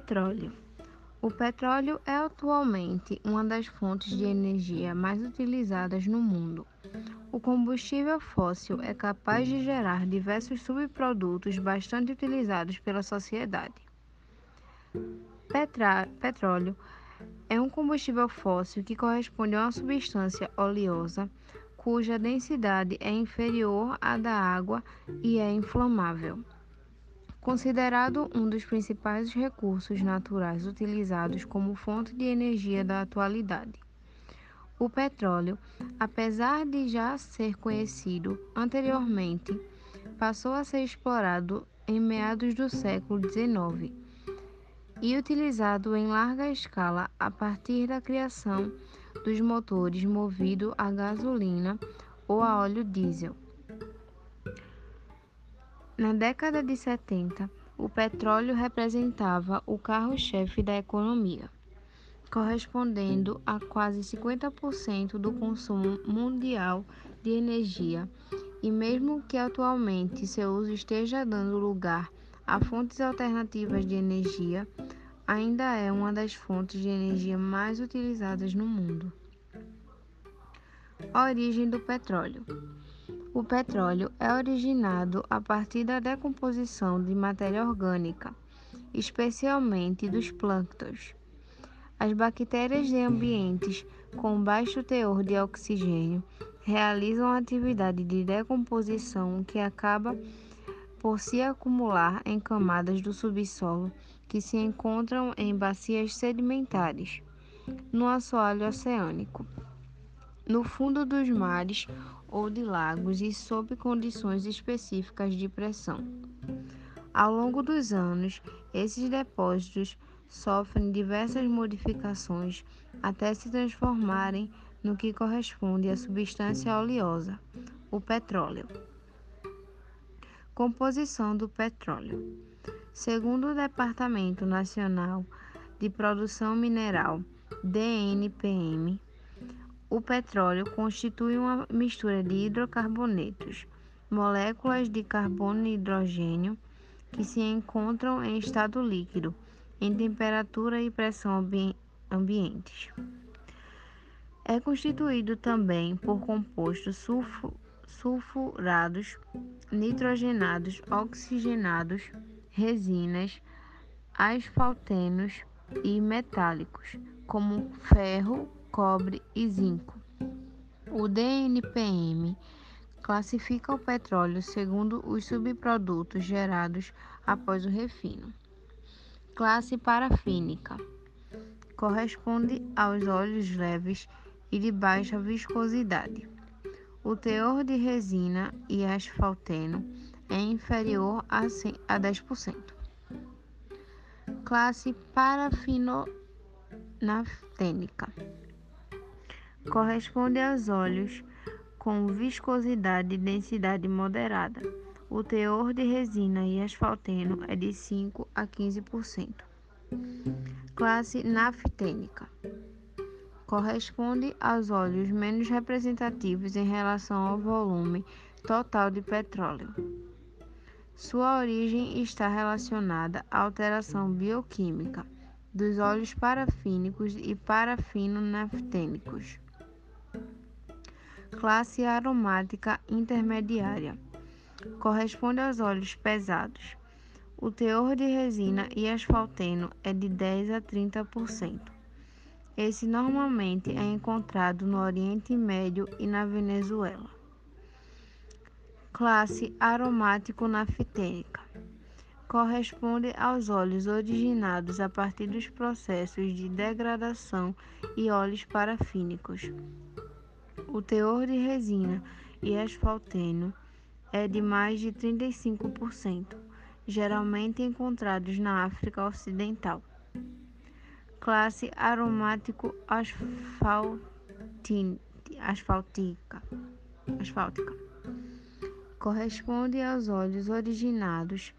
Petróleo. O petróleo é atualmente uma das fontes de energia mais utilizadas no mundo. O combustível fóssil é capaz de gerar diversos subprodutos bastante utilizados pela sociedade. Petra petróleo é um combustível fóssil que corresponde a uma substância oleosa cuja densidade é inferior à da água e é inflamável. Considerado um dos principais recursos naturais utilizados como fonte de energia da atualidade. O petróleo, apesar de já ser conhecido anteriormente, passou a ser explorado em meados do século XIX e utilizado em larga escala a partir da criação dos motores movidos a gasolina ou a óleo diesel. Na década de 70, o petróleo representava o carro-chefe da economia, correspondendo a quase 50% do consumo mundial de energia, e mesmo que atualmente seu uso esteja dando lugar a fontes alternativas de energia, ainda é uma das fontes de energia mais utilizadas no mundo. Origem do petróleo. O petróleo é originado a partir da decomposição de matéria orgânica, especialmente dos plânctons. As bactérias de ambientes com baixo teor de oxigênio realizam a atividade de decomposição que acaba por se acumular em camadas do subsolo que se encontram em bacias sedimentares, no assoalho oceânico, no fundo dos mares ou de lagos e sob condições específicas de pressão. Ao longo dos anos, esses depósitos sofrem diversas modificações até se transformarem no que corresponde à substância oleosa, o petróleo. Composição do petróleo. Segundo o Departamento Nacional de Produção Mineral, DNPM, o petróleo constitui uma mistura de hidrocarbonetos, moléculas de carbono e hidrogênio que se encontram em estado líquido, em temperatura e pressão ambi ambientes. É constituído também por compostos sulfu sulfurados, nitrogenados, oxigenados, resinas, asfaltenos e metálicos, como ferro, cobre e zinco. O DNPM classifica o petróleo segundo os subprodutos gerados após o refino. Classe parafínica corresponde aos óleos leves e de baixa viscosidade. O teor de resina e asfalteno é inferior a 10%. Classe parafinonaftênica corresponde aos óleos com viscosidade e densidade moderada. O teor de resina e asfalteno é de 5 a 15%. Classe naftênica corresponde aos óleos menos representativos em relação ao volume total de petróleo. Sua origem está relacionada à alteração bioquímica dos óleos parafínicos e parafino-naftênicos. Classe aromática intermediária. Corresponde aos óleos pesados. O teor de resina e asfalteno é de 10 a 30%. Esse normalmente é encontrado no Oriente Médio e na Venezuela. Classe aromático-naftênica corresponde aos óleos originados a partir dos processos de degradação e óleos parafínicos. O teor de resina e asfalteno é de mais de 35%, geralmente encontrados na África Ocidental. Classe aromático asfáltica asfáltica corresponde aos óleos originados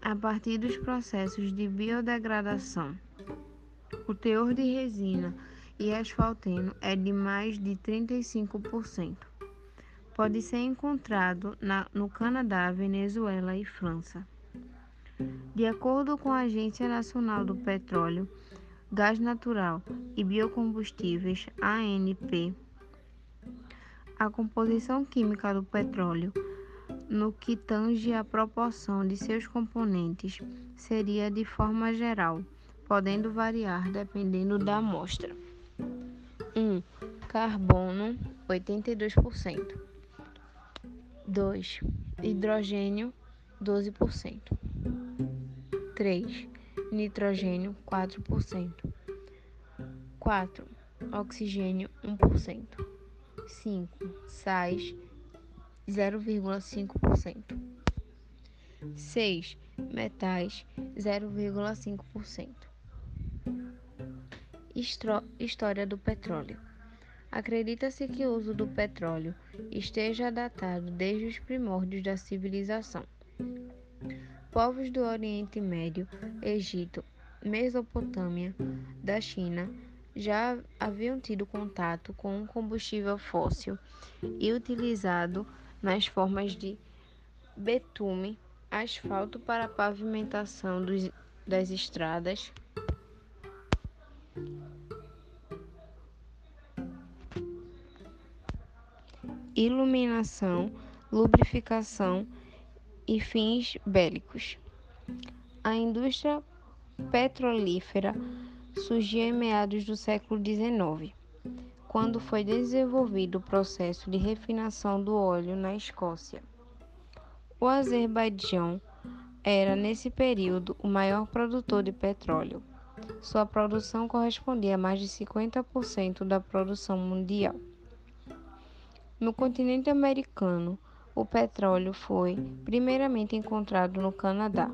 a partir dos processos de biodegradação. O teor de resina e asfalteno é de mais de 35%. Pode ser encontrado na, no Canadá, Venezuela e França. De acordo com a Agência Nacional do Petróleo, Gás Natural e Biocombustíveis, ANP, a composição química do petróleo, no que tange à proporção de seus componentes, seria de forma geral, podendo variar dependendo da amostra. 1. Um, carbono, 82%. 2. Hidrogênio, 12%. 3. Nitrogênio, 4%. 4. Oxigênio, 1%. 5. Sais, 0,5%. 6. Metais, 0,5%. História do petróleo. Acredita-se que o uso do petróleo esteja datado desde os primórdios da civilização. Povos do Oriente Médio, Egito, Mesopotâmia, da China já haviam tido contato com um combustível fóssil e utilizado nas formas de betume, asfalto para a pavimentação dos, das estradas, iluminação, lubrificação e fins bélicos. A indústria petrolífera surgiu em meados do século XIX, quando foi desenvolvido o processo de refinação do óleo na Escócia. O Azerbaijão era, nesse período, o maior produtor de petróleo. Sua produção correspondia a mais de 50% da produção mundial. No continente americano, o petróleo foi primeiramente encontrado no Canadá.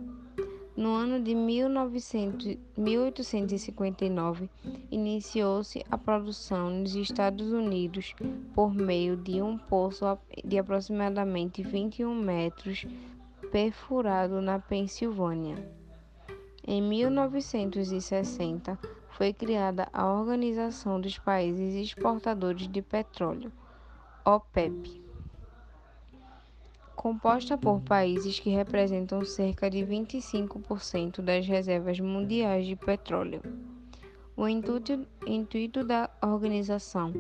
No ano de 1900, 1859, iniciou-se a produção nos Estados Unidos por meio de um poço de aproximadamente 21 metros perfurado na Pensilvânia. Em 1960, foi criada a Organização dos Países Exportadores de Petróleo, OPEP composta por países que representam cerca de 25% das reservas mundiais de petróleo. O intuito, intuito da organização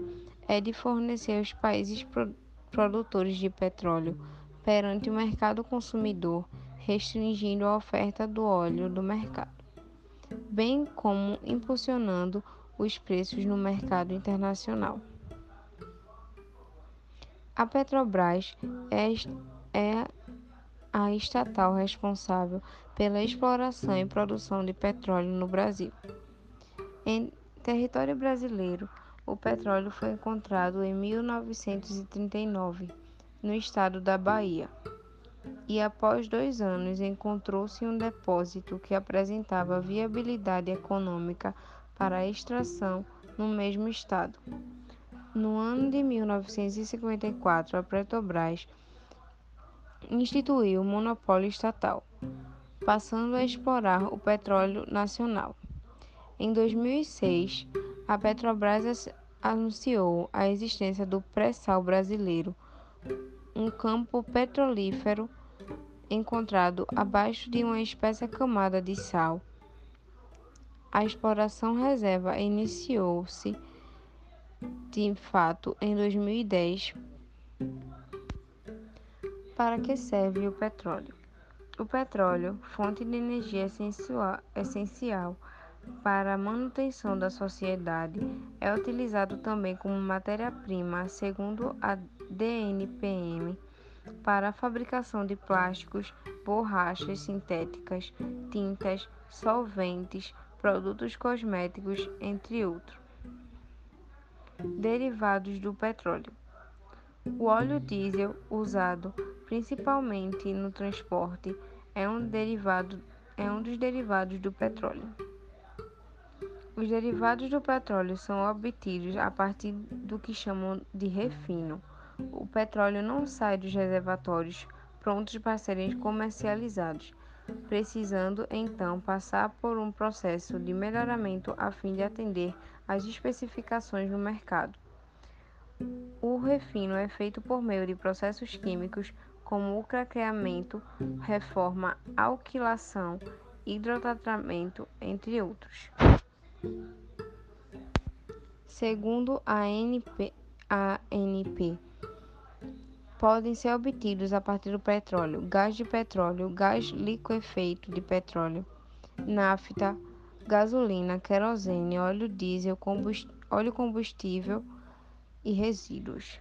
é de fornecer aos países pro, produtores de petróleo perante o mercado consumidor, restringindo a oferta do óleo do mercado, bem como impulsionando os preços no mercado internacional. A Petrobras é é a estatal responsável pela exploração e produção de petróleo no Brasil. Em território brasileiro, o petróleo foi encontrado em 1939, no estado da Bahia, e após dois anos encontrou-se um depósito que apresentava viabilidade econômica para a extração no mesmo estado. No ano de 1954, a Petrobras instituiu o monopólio estatal, passando a explorar o petróleo nacional. Em 2006, a Petrobras anunciou a existência do pré-sal brasileiro, um campo petrolífero encontrado abaixo de uma espécie camada de sal. A exploração reserva iniciou-se de fato em 2010 para que serve o petróleo? O petróleo, fonte de energia essencial para a manutenção da sociedade, é utilizado também como matéria-prima, segundo a DNPM, para a fabricação de plásticos, borrachas sintéticas, tintas, solventes, produtos cosméticos, entre outros. Derivados do petróleo. O óleo diesel usado principalmente no transporte é um, derivado, é um dos derivados do petróleo. Os derivados do petróleo são obtidos a partir do que chamam de refino. O petróleo não sai dos reservatórios prontos para serem comercializados, precisando então passar por um processo de melhoramento a fim de atender às especificações no mercado. O refino é feito por meio de processos químicos como o craqueamento, reforma, alquilação, hidrotratamento, entre outros. Segundo a ANP, a ANP podem ser obtidos a partir do petróleo, gás de petróleo, gás liquefeito de petróleo, nafta, gasolina, querosene, óleo diesel, óleo combustível e resíduos.